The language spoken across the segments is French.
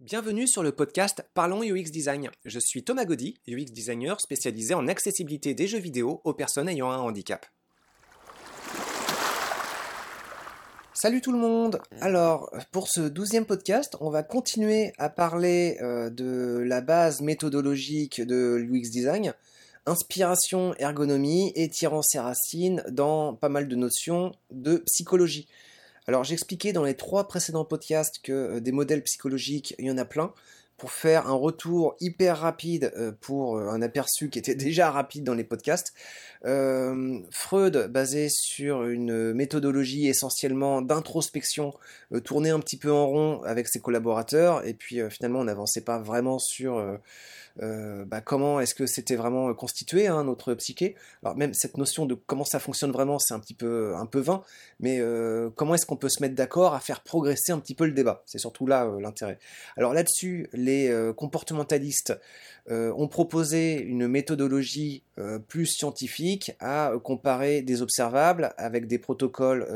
Bienvenue sur le podcast Parlons UX Design. Je suis Thomas Gaudy, UX designer spécialisé en accessibilité des jeux vidéo aux personnes ayant un handicap. Salut tout le monde Alors, pour ce douzième podcast, on va continuer à parler euh, de la base méthodologique de l'UX Design, inspiration, ergonomie et tirant ses racines dans pas mal de notions de psychologie. Alors j'expliquais dans les trois précédents podcasts que euh, des modèles psychologiques, il y en a plein. Pour faire un retour hyper rapide euh, pour euh, un aperçu qui était déjà rapide dans les podcasts, Freud, basé sur une méthodologie essentiellement d'introspection, tournait un petit peu en rond avec ses collaborateurs, et puis finalement on n'avançait pas vraiment sur euh, bah, comment est-ce que c'était vraiment constitué hein, notre psyché? Alors même cette notion de comment ça fonctionne vraiment, c'est un petit peu un peu vain, mais euh, comment est-ce qu'on peut se mettre d'accord à faire progresser un petit peu le débat? C'est surtout là euh, l'intérêt. Alors là-dessus, les comportementalistes ont proposé une méthodologie plus scientifique à comparer des observables avec des protocoles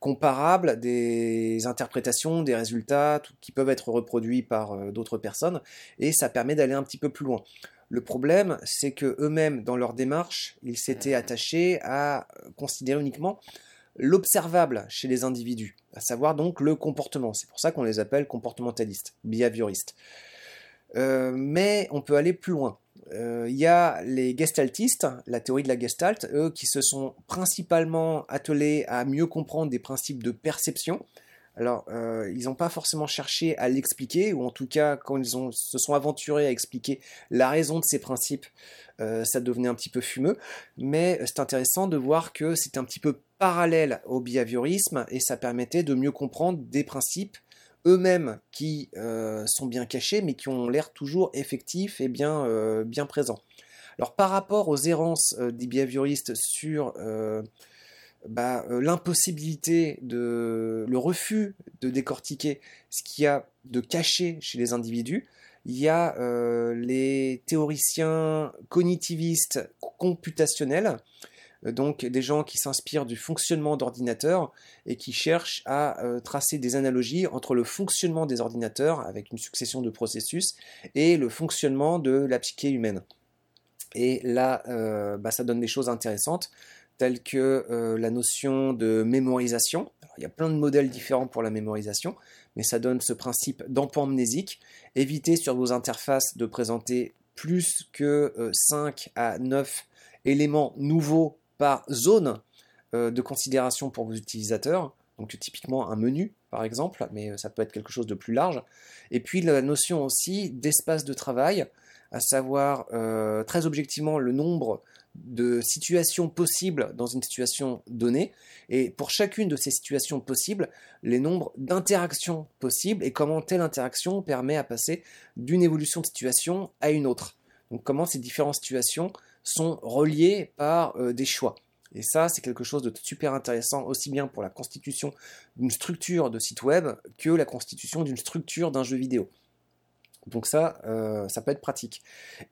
comparables, des interprétations, des résultats qui peuvent être reproduits par d'autres personnes, et ça permet d'aller un petit peu plus loin. Le problème, c'est que eux-mêmes, dans leur démarche, ils s'étaient attachés à considérer uniquement l'observable chez les individus, à savoir donc le comportement. C'est pour ça qu'on les appelle comportementalistes, behavioristes. Euh, mais on peut aller plus loin. Euh, il y a les gestaltistes, la théorie de la gestalt, eux qui se sont principalement attelés à mieux comprendre des principes de perception, alors, euh, ils n'ont pas forcément cherché à l'expliquer, ou en tout cas, quand ils se sont aventurés à expliquer la raison de ces principes, euh, ça devenait un petit peu fumeux. Mais c'est intéressant de voir que c'est un petit peu parallèle au behaviorisme, et ça permettait de mieux comprendre des principes eux-mêmes qui euh, sont bien cachés, mais qui ont l'air toujours effectifs et bien, bien présents. Alors, par rapport aux errances des behavioristes sur bah, euh, l'impossibilité de le refus de décortiquer ce qu'il y a de caché chez les individus. Il y a euh, les théoriciens cognitivistes computationnels, euh, donc des gens qui s'inspirent du fonctionnement d'ordinateurs et qui cherchent à tracer des analogies entre le fonctionnement des ordinateurs avec une succession de processus et le fonctionnement de la psyché humaine. Et là, bah, ça donne des choses intéressantes telles que euh, la notion de mémorisation. il y a plein de modèles différents pour la mémorisation, mais ça donne ce principe d'empamnésique. Évitez sur vos interfaces de présenter plus que 5 euh, à 9 éléments nouveaux par zone euh, de considération pour vos utilisateurs. Donc typiquement un menu par exemple, mais ça peut être quelque chose de plus large. Et puis la notion aussi d'espace de travail, à savoir très objectivement le nombre de situations possibles dans une situation donnée, et pour chacune de ces situations possibles, les nombres d'interactions possibles et comment telle interaction permet à passer d'une évolution de situation à une autre. Donc comment ces différentes situations sont reliées par euh, des choix. Et ça, c'est quelque chose de super intéressant, aussi bien pour la constitution d'une structure de site web que la constitution d'une structure d'un jeu vidéo. Donc ça, euh, ça peut être pratique.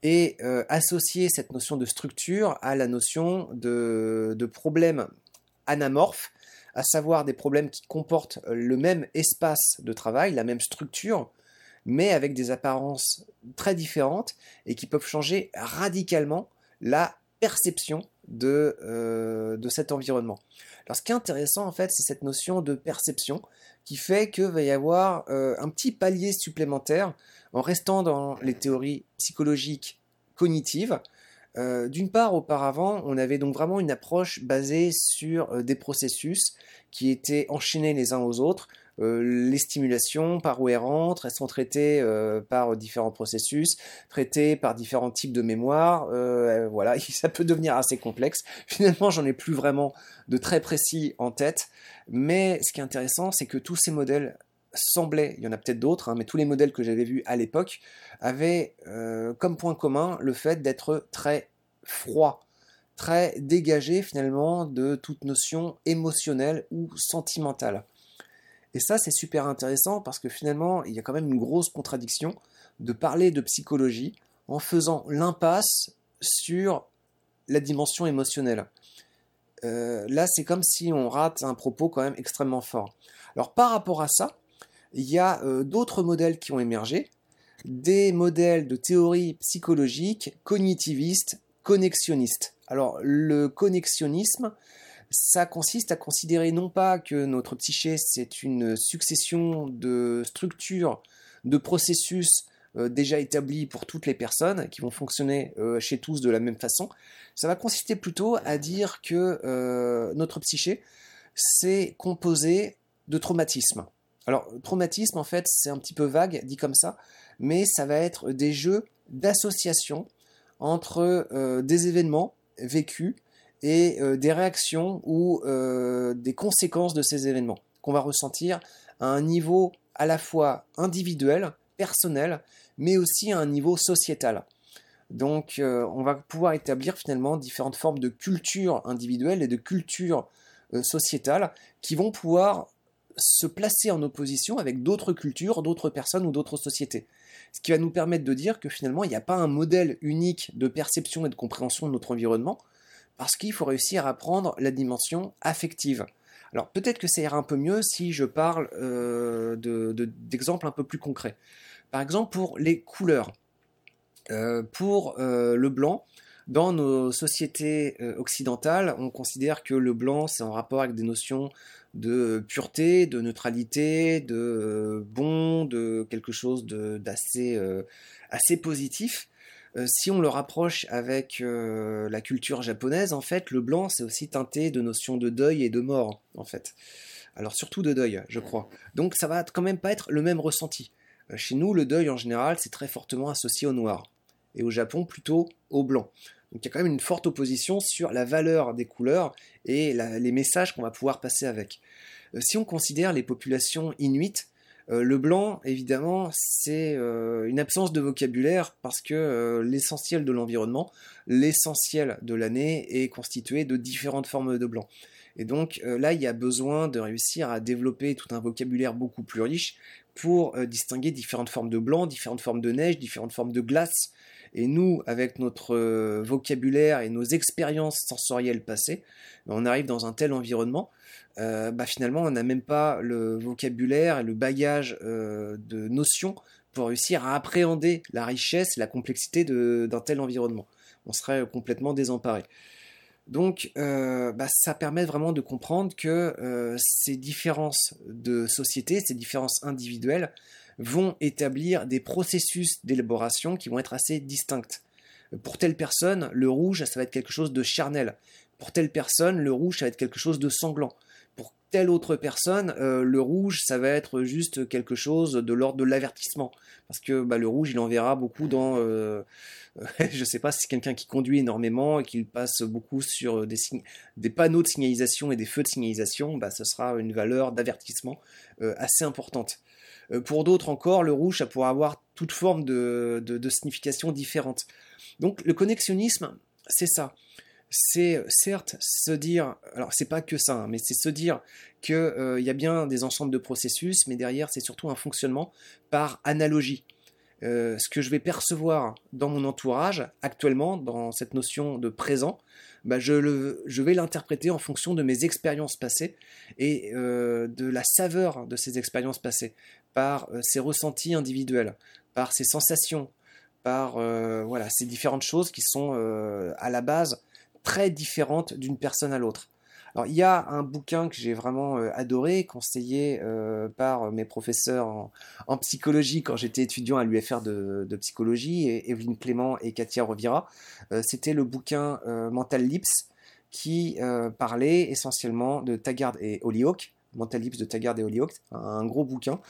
Et euh, associer cette notion de structure à la notion de, de problème à savoir des problèmes qui comportent le même espace de travail, la même structure, mais avec des apparences très différentes et qui peuvent changer radicalement la perception de, euh, de cet environnement. Alors ce qui est intéressant en fait, c'est cette notion de perception qui fait qu'il va y avoir un petit palier supplémentaire en restant dans les théories psychologiques cognitives, euh, d'une part, auparavant, on avait donc vraiment une approche basée sur euh, des processus qui étaient enchaînés les uns aux autres. Euh, les stimulations, par où elles rentrent, elles sont traitées par différents processus, traitées par différents types de mémoire. voilà, ça peut devenir assez complexe. Finalement, j'en ai plus vraiment de très précis en tête. Mais ce qui est intéressant, c'est que tous ces modèles semblait, il y en a peut-être d'autres, hein, mais tous les modèles que j'avais vus à l'époque avaient euh, comme point commun le fait d'être très froid, très dégagé finalement de toute notion émotionnelle ou sentimentale. Et ça, c'est super intéressant parce que finalement, il y a quand même une grosse contradiction de parler de psychologie en faisant l'impasse sur la dimension émotionnelle. Euh, là, c'est comme si on rate un propos quand même extrêmement fort. Alors par rapport à ça, il y a d'autres modèles qui ont émergé, des modèles de théorie psychologique cognitivistes, connexionnistes. Alors le connexionnisme, ça consiste à considérer non pas que notre psyché c'est une succession de structures, de processus euh, déjà établis pour toutes les personnes qui vont fonctionner euh, chez tous de la même façon, ça va consister plutôt à dire que euh, notre psyché c'est composé de traumatismes. Alors traumatisme en fait c'est un petit peu vague dit comme ça, mais ça va être des jeux d'association entre des événements vécus et euh, des réactions ou euh, des conséquences de ces événements qu'on va ressentir à un niveau à la fois individuel, personnel, mais aussi à un niveau sociétal. Donc euh, on va pouvoir établir finalement différentes formes de culture individuelle et de culture sociétale qui vont pouvoir se placer en opposition avec d'autres cultures, d'autres personnes ou d'autres sociétés. Ce qui va nous permettre de dire que finalement il n'y a pas un modèle unique de perception et de compréhension de notre environnement, parce qu'il faut réussir à prendre la dimension affective. Alors peut-être que ça ira un peu mieux si je parle euh, d'exemples un peu plus concrets. Par exemple pour les couleurs. Euh, pour euh, le blanc, dans nos sociétés occidentales, on considère que le blanc, c'est en rapport avec des notions de pureté, de neutralité, de bon, de quelque chose d'assez assez positif. Euh, si on le rapproche avec euh, la culture japonaise, en fait, le blanc, c'est aussi teinté de notions de deuil et de mort, en fait. Alors surtout de deuil, je crois. Donc ça va quand même pas être le même ressenti. Euh, chez nous, le deuil en général, c'est très fortement associé au noir. Et au Japon, plutôt au blanc. Donc il y a quand même une forte opposition sur la valeur des couleurs et les messages qu'on va pouvoir passer avec. si on considère les populations inuites, euh, le blanc, évidemment, c'est euh, une absence de vocabulaire parce que euh, l'essentiel de l'environnement, l'essentiel de l'année est constitué de différentes formes de blanc. Et donc là, il y a besoin de réussir à développer tout un vocabulaire beaucoup plus riche pour distinguer différentes formes de blanc, différentes formes de neige, différentes formes de glace. Et nous, avec notre vocabulaire et nos expériences sensorielles passées, on arrive dans un tel environnement euh, bah finalement on n'a même pas le vocabulaire et le bagage euh, de notions pour réussir à appréhender la richesse et la complexité d'un tel environnement. On serait complètement désemparé. Donc euh, bah, ça permet vraiment de comprendre que ces différences de société, ces différences individuelles vont établir des processus d'élaboration qui vont être assez distincts. Pour telle personne, le rouge, ça va être quelque chose de charnel. Pour telle personne, le rouge, ça va être quelque chose de sanglant telle autre personne, euh, le rouge, ça va être juste quelque chose de l'ordre de l'avertissement. Parce que bah, le rouge, il enverra beaucoup dans... Euh, je sais pas si c'est quelqu'un qui conduit énormément et qu'il passe beaucoup sur des, des panneaux de signalisation et des feux de signalisation, bah, ce sera une valeur d'avertissement euh, assez importante. Euh, pour d'autres encore, le rouge, ça pourra avoir toute forme de, de, signification différente. Donc le connexionnisme, c'est ça c'est certes se dire, alors c'est pas que ça, hein, mais c'est se dire qu'il euh, y a bien des ensembles de processus, mais derrière c'est surtout un fonctionnement par analogie. Euh, ce que je vais percevoir dans mon entourage actuellement, dans cette notion de présent, bah, je, vais l'interpréter en fonction de mes expériences passées et euh, de la saveur de ces expériences passées, par ces ressentis individuels, par ces sensations, par voilà ces différentes choses qui sont à la base très différente d'une personne à l'autre. Alors il y a un bouquin que j'ai vraiment euh, adoré, conseillé euh, par mes professeurs en, psychologie quand j'étais étudiant à l'UFR de, psychologie, et Evelyne Clément et Katia Rovira. Euh, c'était le bouquin Mental Lips qui parlait essentiellement de Taggart et Holyoake. Mental Lips de Taggart et Holyoake, un gros bouquin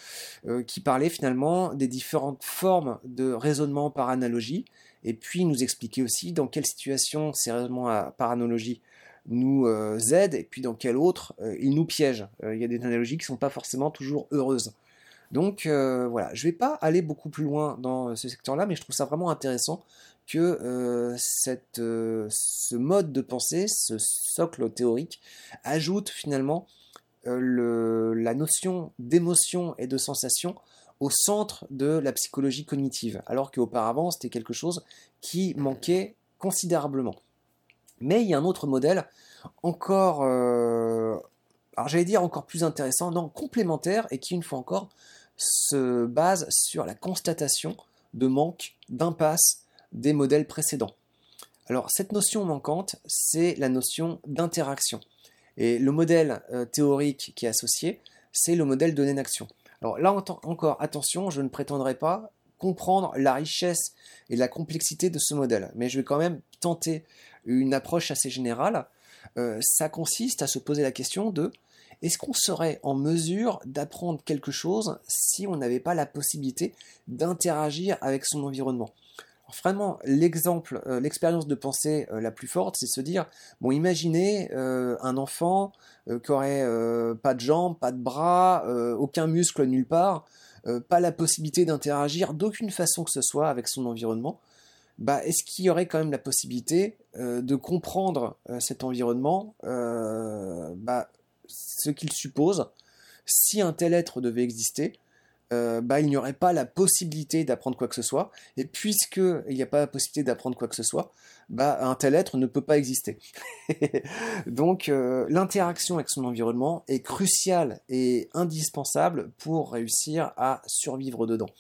qui parlait finalement des différentes formes de raisonnement par analogie et puis nous expliquer aussi dans quelle situation ces raisonnements par analogie nous euh, aident, et puis dans quelle autre euh, ils nous piègent. Euh, il y a des analogies qui ne sont pas forcément toujours heureuses. Donc voilà, je ne vais pas aller beaucoup plus loin dans ce secteur-là, mais je trouve ça vraiment intéressant que ce mode de pensée, ce socle théorique, ajoute finalement la notion d'émotion et de sensation au centre de la psychologie cognitive, alors qu'auparavant c'était quelque chose qui manquait considérablement. Mais il y a un autre modèle encore, euh, alors j'allais dire encore plus intéressant, non complémentaire, et qui une fois encore se base sur la constatation de manque, d'impasse des modèles précédents. Alors cette notion manquante, c'est la notion d'interaction. Et le modèle euh, théorique qui est associé, c'est le modèle donné d'action. Alors là encore, attention, je ne prétendrai pas comprendre la richesse et la complexité de ce modèle, mais je vais quand même tenter une approche assez générale. Euh, ça consiste à se poser la question de est-ce qu'on serait en mesure d'apprendre quelque chose si on n'avait pas la possibilité d'interagir avec son environnement? Vraiment, l'exemple, euh, l'expérience de pensée euh, la plus forte, c'est se dire, bon, imaginez un enfant qui aurait pas de jambes, pas de bras, aucun muscle nulle part, pas la possibilité d'interagir d'aucune façon que ce soit avec son environnement. Bah, est-ce qu'il y aurait quand même la possibilité de comprendre cet environnement bah, ce qu'il suppose, si un tel être devait exister, euh, bah, il n'y aurait pas la possibilité d'apprendre quoi que ce soit. Et puisqu'il n'y a pas la possibilité d'apprendre quoi que ce soit, un tel être ne peut pas exister. Donc euh, l'interaction avec son environnement est cruciale et indispensable pour réussir à survivre dedans.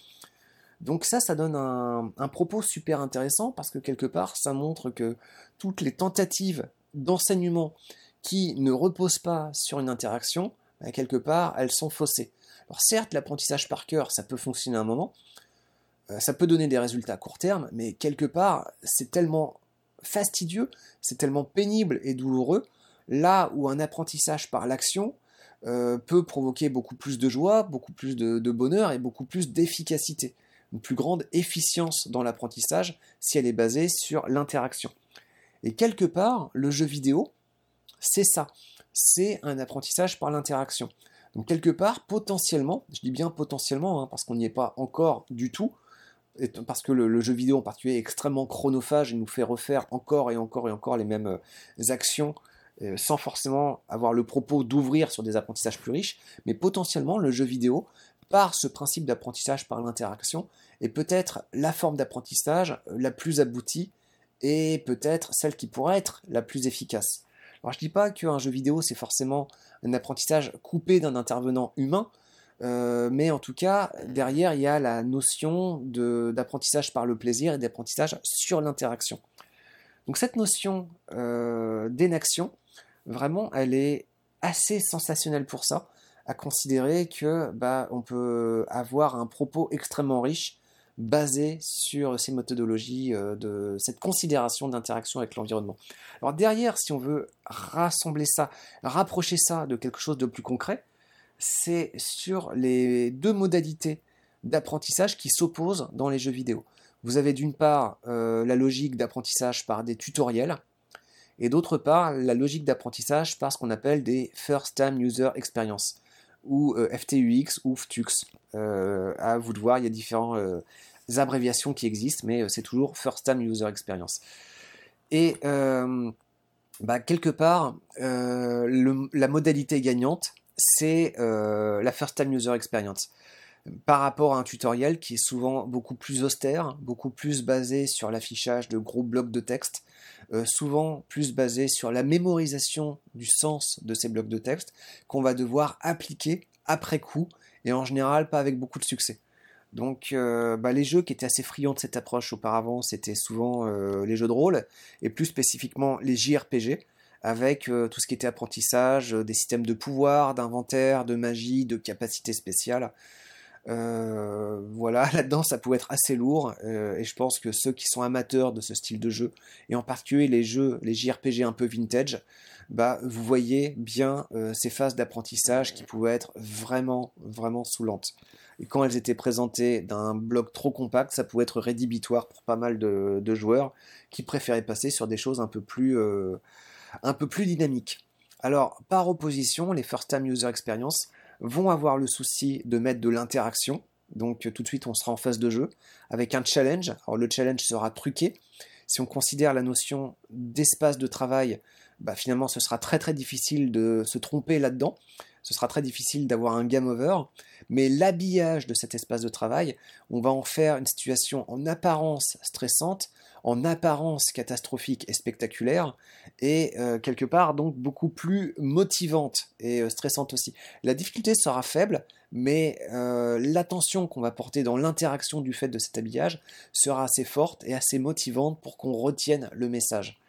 Donc ça, ça donne un, propos super intéressant parce que quelque part, ça montre que toutes les tentatives d'enseignement qui ne reposent pas sur une interaction, bah, quelque part, elles sont faussées. Alors certes, l'apprentissage par cœur, ça peut fonctionner à un moment, euh, ça peut donner des résultats à court terme, mais quelque part, c'est tellement fastidieux, c'est tellement pénible et douloureux, là où un apprentissage par l'action euh, peut provoquer beaucoup plus de joie, beaucoup plus de bonheur et beaucoup plus d'efficacité, une plus grande efficience dans l'apprentissage si elle est basée sur l'interaction. Et quelque part, le jeu vidéo, c'est ça. C'est un apprentissage par l'interaction. Donc quelque part, potentiellement, je dis bien potentiellement, hein, parce qu'on n'y est pas encore du tout, parce que le, jeu vidéo en particulier est extrêmement chronophage et nous fait refaire encore et encore et encore les mêmes euh, actions euh, sans forcément avoir le propos d'ouvrir sur des apprentissages plus riches, mais potentiellement le jeu vidéo, par ce principe d'apprentissage par l'interaction, est peut-être la forme d'apprentissage la plus aboutie et peut-être celle qui pourrait être la plus efficace. Alors je dis pas qu'un jeu vidéo c'est forcément un apprentissage coupé d'un intervenant humain, euh, mais en tout cas derrière il y a la notion d'apprentissage par le plaisir et d'apprentissage sur l'interaction. Donc cette notion euh, d'énaction, vraiment, elle est assez sensationnelle pour ça, à considérer que bah, on peut avoir un propos extrêmement riche basé sur ces méthodologies euh, de cette considération d'interaction avec l'environnement. Alors derrière, si on veut rassembler ça, rapprocher ça de quelque chose de plus concret, c'est sur les deux modalités d'apprentissage qui s'opposent dans les jeux vidéo. Vous avez d'une part euh, la logique d'apprentissage par des tutoriels, et d'autre part la logique d'apprentissage par ce qu'on appelle des First Time User Experience ou euh, FTUX ou FTUX. Euh, à vous de voir, il y a différentes euh, abréviations qui existent, mais c'est toujours First Time User Experience. Et bah, quelque part, la modalité gagnante, c'est la First Time User Experience par rapport à un tutoriel qui est souvent beaucoup plus austère, beaucoup plus basé sur l'affichage de gros blocs de texte, euh, souvent plus basé sur la mémorisation du sens de ces blocs de texte qu'on va devoir appliquer après coup et en général pas avec beaucoup de succès. Donc euh, bah, les jeux qui étaient assez friands de cette approche auparavant, c'était souvent euh, les jeux de rôle et plus spécifiquement les JRPG avec tout ce qui était apprentissage, des systèmes de pouvoir, d'inventaire, de magie, de capacités spéciales. Euh, voilà, là-dedans, ça pouvait être assez lourd, euh, et je pense que ceux qui sont amateurs de ce style de jeu, et en particulier les jeux, les JRPG un peu vintage, bah, vous voyez bien euh, ces phases d'apprentissage qui pouvaient être vraiment, vraiment saoulantes. Et quand elles étaient présentées d'un bloc trop compact, ça pouvait être rédhibitoire pour pas mal de, joueurs qui préféraient passer sur des choses un peu plus, un peu plus dynamiques. Alors, par opposition, les First Time User Experience, vont avoir le souci de mettre de l'interaction. Donc tout de suite, on sera en phase de jeu avec un challenge. Alors le challenge sera truqué. Si on considère la notion d'espace de travail, bah, finalement, ce sera très très difficile de se tromper là-dedans. Ce sera très difficile d'avoir un game over. Mais l'habillage de cet espace de travail, on va en faire une situation en apparence stressante en apparence catastrophique et spectaculaire, et euh, quelque part donc beaucoup plus motivante et euh, stressante aussi. La difficulté sera faible, mais euh, l'attention qu'on va porter dans l'interaction du fait de cet habillage sera assez forte et assez motivante pour qu'on retienne le message.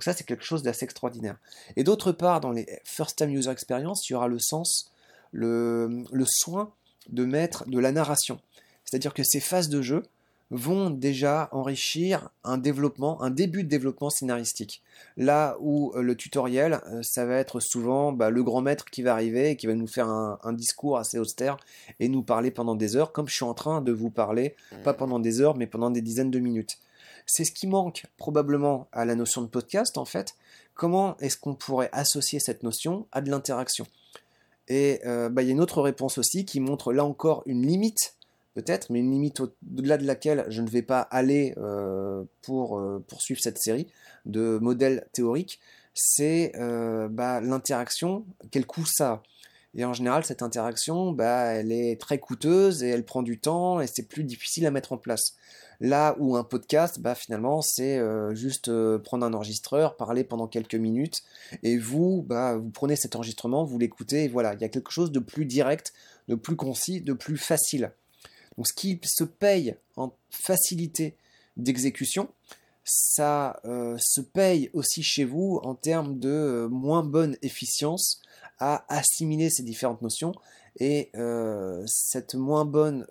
Donc ça, c'est quelque chose d'assez extraordinaire. Et d'autre part, dans les First Time User Experience, il y aura le sens, le, le soin de mettre de la narration. C'est-à-dire que ces phases de jeu vont déjà enrichir un développement, un début de développement scénaristique. Là où euh, le tutoriel, euh, ça va être souvent bah, le grand maître qui va arriver et qui va nous faire un, discours assez austère et nous parler pendant des heures, comme je suis en train de vous parler, pas pendant des heures, mais pendant des dizaines de minutes. C'est ce qui manque probablement à la notion de podcast, en fait. Comment est-ce qu'on pourrait associer cette notion à de l'interaction? Et euh, bah, il y a une autre réponse aussi qui montre là encore une limite peut-être, mais une limite au-delà de laquelle je ne vais pas aller euh, pour euh, poursuivre cette série de modèles théoriques, c'est bah, l'interaction, quel coût ça a? Et en général, cette interaction, bah, elle est très coûteuse et elle prend du temps et c'est plus difficile à mettre en place. Là où un podcast, bah, finalement, c'est juste prendre un enregistreur, parler pendant quelques minutes et vous, bah, vous prenez cet enregistrement, vous l'écoutez et voilà, il y a quelque chose de plus direct, de plus concis, de plus facile. Donc ce qui se paye en facilité d'exécution, ça euh, se paye aussi chez vous en termes de euh, moins bonne efficience à assimiler ces différentes notions et euh, cette moins bonne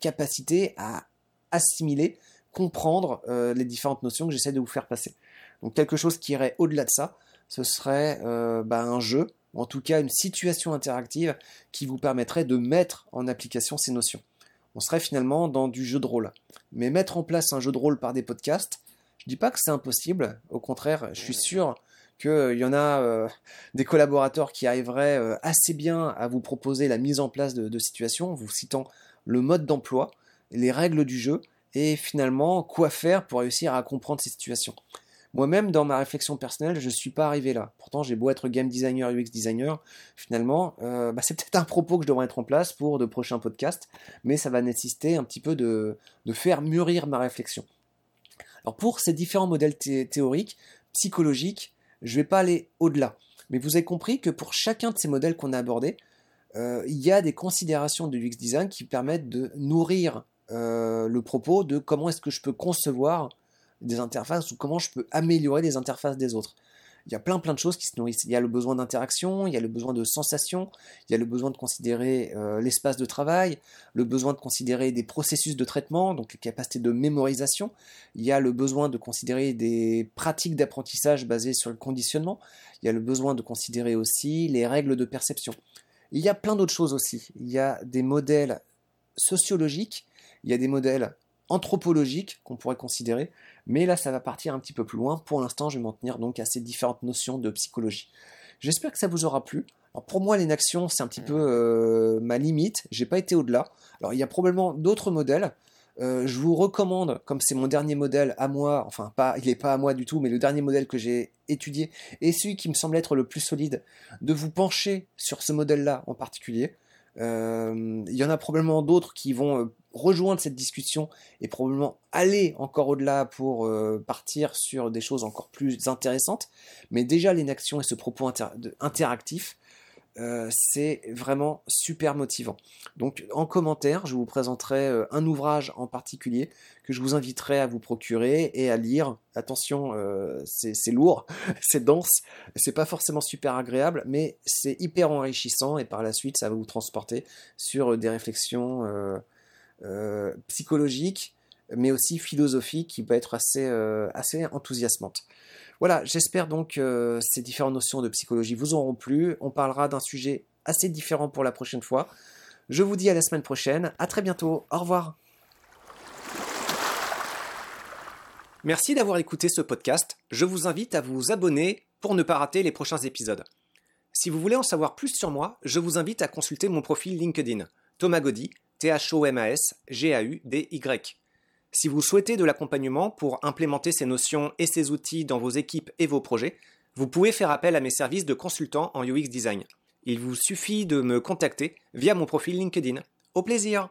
capacité à assimiler, comprendre les différentes notions que j'essaie de vous faire passer. Donc quelque chose qui irait au-delà de ça, ce serait bah, un jeu, en tout cas une situation interactive qui vous permettrait de mettre en application ces notions on serait finalement dans du jeu de rôle. Mais mettre en place un jeu de rôle par des podcasts, je dis pas que c'est impossible, au contraire, je suis sûr qu'il euh, y en a euh, des collaborateurs qui arriveraient euh, assez bien à vous proposer la mise en place de, de situations, vous citant le mode d'emploi, les règles du jeu, et finalement quoi faire pour réussir à comprendre ces situations. Moi-même, dans ma réflexion personnelle, je ne suis pas arrivé là. Pourtant, j'ai beau être game designer, UX designer, finalement, euh, bah, c'est peut-être un propos que je devrais mettre en place pour de prochains podcasts, mais ça va nécessiter un petit peu de, faire mûrir ma réflexion. Alors pour ces différents modèles théoriques, psychologiques, je ne vais pas aller au-delà. Mais vous avez compris que pour chacun de ces modèles qu'on a abordés, euh, il y a des considérations de UX design qui permettent de nourrir euh, le propos de comment est-ce que je peux concevoir des interfaces ou comment je peux améliorer les interfaces des autres. Il y a plein plein de choses qui se nourrissent. Il y a le besoin d'interaction, il y a le besoin de sensation, il y a le besoin de considérer euh, l'espace de travail, le besoin de considérer des processus de traitement, donc les capacités de mémorisation. Il y a le besoin de considérer des pratiques d'apprentissage basées sur le conditionnement. Il y a le besoin de considérer aussi les règles de perception. Il y a plein d'autres choses aussi. Il y a des modèles sociologiques, il y a des modèles anthropologiques qu'on pourrait considérer, mais là, ça va partir un petit peu plus loin. Pour l'instant, je vais m'en tenir donc à ces différentes notions de psychologie. J'espère que ça vous aura plu. Alors pour moi, l'inaction, c'est un petit peu euh, ma limite. J'ai pas été au-delà. Alors il y a probablement d'autres modèles. Euh, je vous recommande, comme c'est mon dernier modèle à moi, enfin pas, il n'est pas à moi du tout, mais le dernier modèle que j'ai étudié et celui qui me semble être le plus solide, de vous pencher sur ce modèle-là en particulier. Euh, il y en a probablement d'autres qui vont rejoindre cette discussion et probablement aller encore au-delà pour euh, partir sur des choses encore plus intéressantes. Mais déjà l'inaction et ce propos interactif, euh, c'est vraiment super motivant. Donc en commentaire, je vous présenterai euh, un ouvrage en particulier que je vous inviterai à vous procurer et à lire. Attention, c'est lourd, c'est dense, c'est pas forcément super agréable, mais c'est hyper enrichissant et par la suite, ça va vous transporter sur des réflexions psychologique, mais aussi philosophique, qui peut être assez, euh, assez enthousiasmante. Voilà, j'espère donc que ces différentes notions de psychologie vous auront plu. On parlera d'un sujet assez différent pour la prochaine fois. Je vous dis à la semaine prochaine. À très bientôt. Au revoir. Merci d'avoir écouté ce podcast. Je vous invite à vous abonner pour ne pas rater les prochains épisodes. Si vous voulez en savoir plus sur moi, je vous invite à consulter mon profil LinkedIn, Thomas Gaudy, Si vous souhaitez de l'accompagnement pour implémenter ces notions et ces outils dans vos équipes et vos projets, vous pouvez faire appel à mes services de consultant en UX Design. Il vous suffit de me contacter via mon profil LinkedIn. Au plaisir